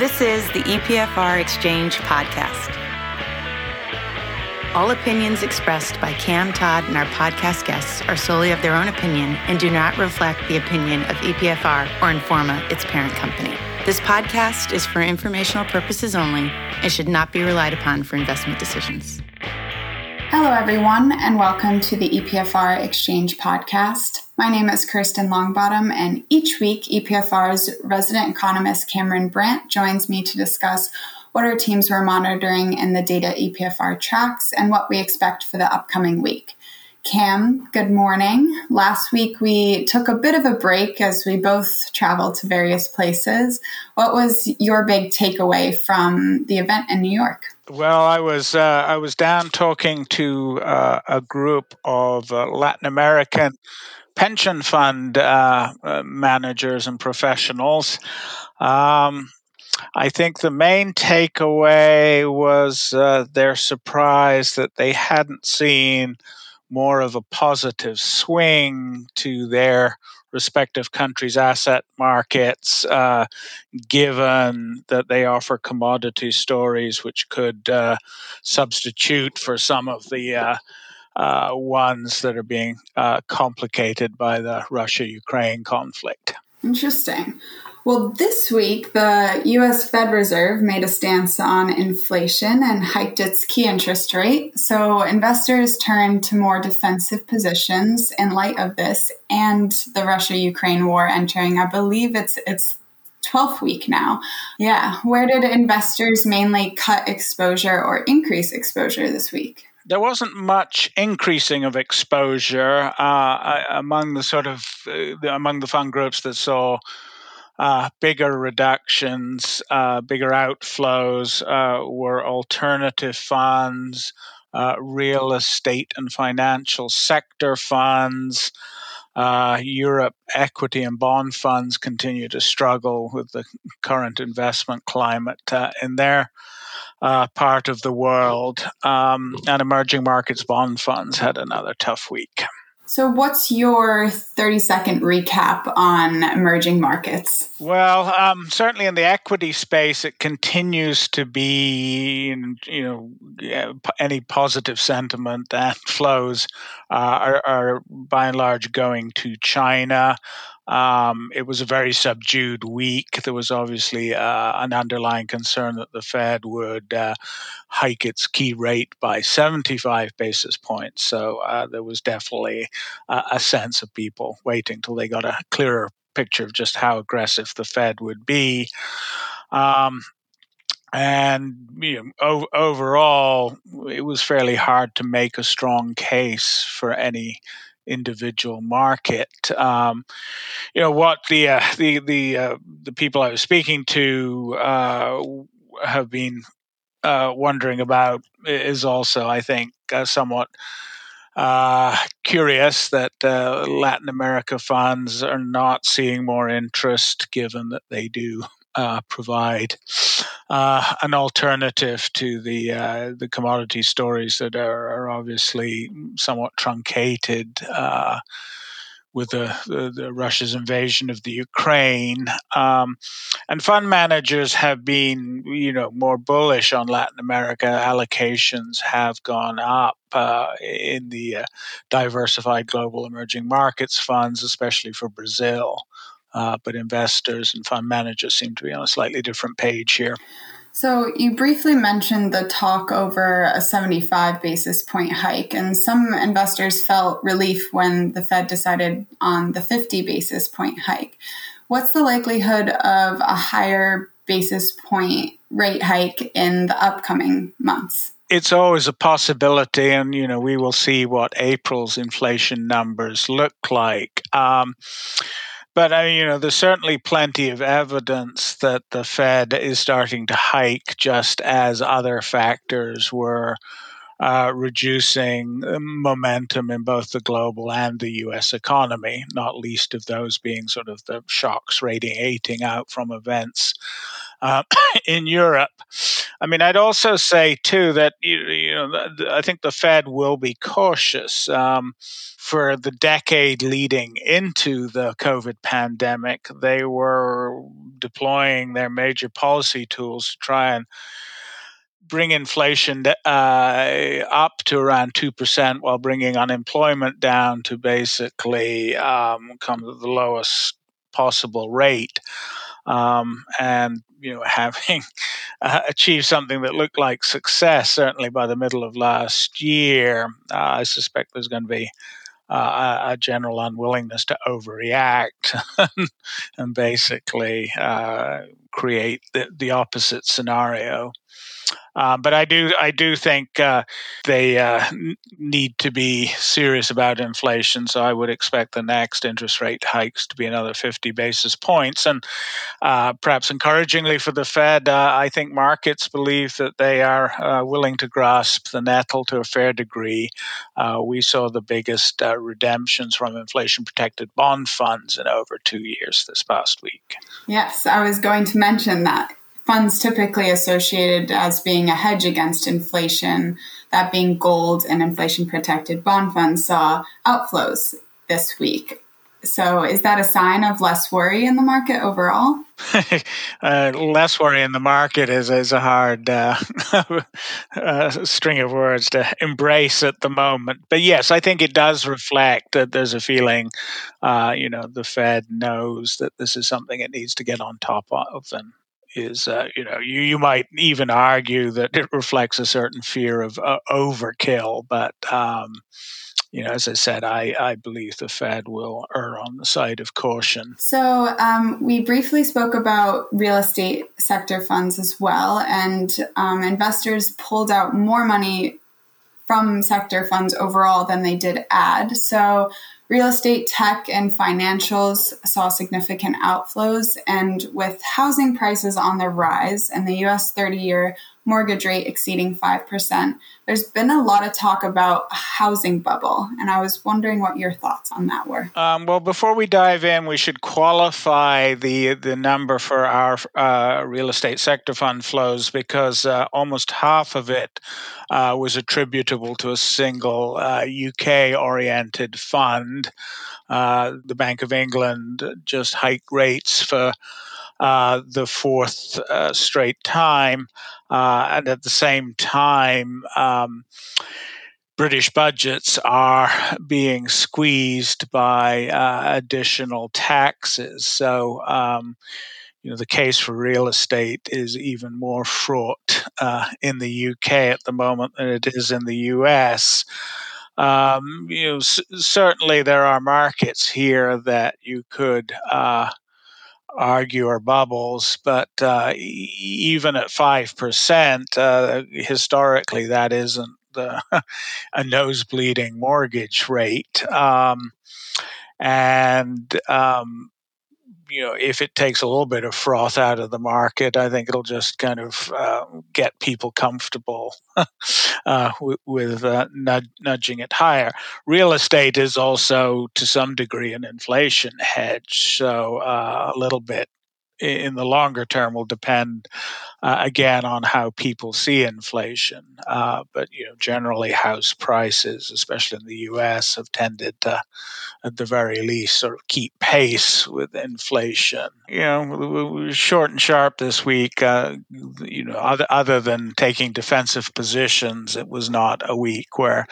This is the EPFR Exchange Podcast. All opinions expressed by Cam Todd and our podcast guests are solely of their own opinion and do not reflect the opinion of EPFR or Informa, its parent company. This podcast is for informational purposes only and should not be relied upon for investment decisions. Hello, everyone, and welcome to the EPFR Exchange Podcast. My name is Kirsten Longbottom, and each week, EPFR's resident economist Cameron Brandt joins me to discuss what our teams were monitoring in the data EPFR tracks and what we expect for the upcoming week. Cam, good morning. Last week we took a bit of a break as we both traveled to various places. What was your big takeaway from the event in New York? Well, I was uh, I was down talking to uh, a group of uh, Latin American pension fund uh, uh, managers and professionals. Um, I think the main takeaway was uh, their surprise that they hadn't seen more of a positive swing to their respective countries' asset markets, uh, given that they offer commodity stories which could uh, substitute for some of the uh, ones that are being uh, complicated by the Russia Ukraine conflict. Interesting. Well, this week, the US Fed Reserve made a stance on inflation and hiked its key interest rate. So investors turned to more defensive positions in light of this and the Russia Ukraine war entering, I believe it's, it's 12th week now. Yeah. Where did investors mainly cut exposure or increase exposure this week? There wasn't much increasing of exposure uh, among the sort of uh, among the fund groups that saw uh, bigger reductions, uh, bigger outflows uh, were alternative funds, uh, real estate and financial sector funds. Europe equity and bond funds continue to struggle with the current investment climate in there uh, part of the world. Um, and emerging markets bond funds had another tough week. So, what's your 30 second recap on emerging markets? Well, um, certainly in the equity space, it continues to be, you know, any positive sentiment and flows uh, are, are, by and large going to China. Um, it was a very subdued week. There was obviously uh, an underlying concern that the Fed would uh, hike its key rate by 75 basis points. So uh, there was definitely a sense of people waiting till they got a clearer picture of just how aggressive the Fed would be. Um, and you know, o- overall, it was fairly hard to make a strong case for any individual market. Um, you know what the uh, the the uh, the people I was speaking to uh, have been uh, wondering about is also, I think, uh, somewhat. Uh, curious that Latin America funds are not seeing more interest, given that they do uh, provide uh, an alternative to the uh, the commodity stories that are, are obviously somewhat truncated uh, with the, the, the, Russia's invasion of the Ukraine. Um, and fund managers have been, you know, more bullish on Latin America. Allocations have gone up uh, in the uh, diversified global emerging markets funds, especially for Brazil. Uh, but investors and fund managers seem to be on a slightly different page here. So, you briefly mentioned the talk over a 75 basis point hike, and some investors felt relief when the Fed decided on the 50 basis point hike. What's the likelihood of a higher basis point rate hike in the upcoming months? It's always a possibility, and you know we will see what April's inflation numbers look like. Um, but I mean, you know, there's certainly plenty of evidence that the Fed is starting to hike just as other factors were uh, reducing momentum in both the global and the U.S. economy, not least of those being sort of the shocks radiating out from events uh, in Europe. I mean, I'd also say too that you, know I think the Fed will be cautious. Um, for the decade leading into the COVID pandemic, they were deploying their major policy tools to try and bring inflation uh, up to around 2% while bringing unemployment down to basically um, come to the lowest possible rate. Um, and you know having uh, achieved something that looked like success certainly by the middle of last year uh, i suspect there's going to be uh, a, general unwillingness to overreact and basically uh, create the, the opposite scenario uh, but I do, I do think uh, they uh, need to be serious about inflation. So I would expect the next interest rate hikes to be another 50 basis points. And uh, perhaps encouragingly for the Fed, uh, I think markets believe that they are willing to grasp the nettle to a fair degree. we saw the biggest redemptions from inflation-protected bond funds in over two years this past week. Yes, I was going to mention that funds typically associated as being a hedge against inflation, that being gold and inflation protected bond funds, saw outflows this week. So, is that a sign of less worry in the market overall? uh, less worry in the market is, is a hard uh, uh, string of words to embrace at the moment. But yes, I think it does reflect that there's a feeling, uh, you know, the Fed knows that this is something it needs to get on top of, and is uh, you know you, you might even argue that it reflects a certain fear of uh, overkill but um, you know as i said I, I believe the fed will err on the side of caution. So um, we briefly spoke about real estate sector funds as well and um, investors pulled out more money from sector funds overall than they did add. So Real estate, tech, and financials saw significant outflows. And with housing prices on the rise and the US 30 year mortgage rate exceeding 5%, there's been a lot of talk about a housing bubble. And I was wondering what your thoughts on that were. Um, well, before we dive in, we should qualify the, the number for our uh, real estate sector fund flows because uh, almost half of it uh, was attributable to a single UK uh, oriented fund. Uh, the Bank of England just hiked rates for uh, the fourth uh, straight time. Uh, and at the same time, um, British budgets are being squeezed by uh, additional taxes. So, um, you know, the case for real estate is even more fraught in the UK at the moment than it is in the US. Um, you know, s- certainly there are markets here that you could uh, argue are bubbles, but uh, even at five percent, uh, historically that isn't the, a nose-bleeding mortgage rate. Um, and um, you know, if it takes a little bit of froth out of the market, I think it'll just kind of uh, get people comfortable uh, with, with uh, nudging it higher. Real estate is also, to some degree, an inflation hedge, so uh, a little bit in the longer term will depend uh, again on how people see inflation. Uh, but you know, generally, house prices, especially in the U.S., have tended to, at the very least, sort of keep pace with inflation. You know, short and sharp this week. Uh, you know, other other than taking defensive positions, it was not a week where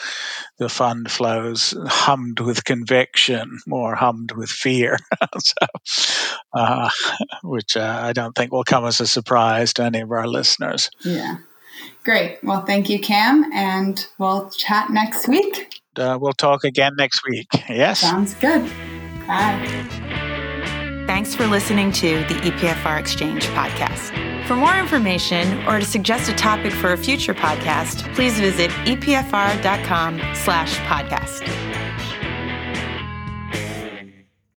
the fund flows hummed with conviction, more hummed with fear. so, uh, which uh, I don't think will come as a surprise to any of our listeners. Yeah. Great. Well, thank you, Cam, and we'll chat next week. Uh, we'll talk again next week. Yes. Sounds good. Bye. Thanks for listening to the EPFR Exchange podcast. For more information or to suggest a topic for a future podcast, please visit epfr.com slash podcast.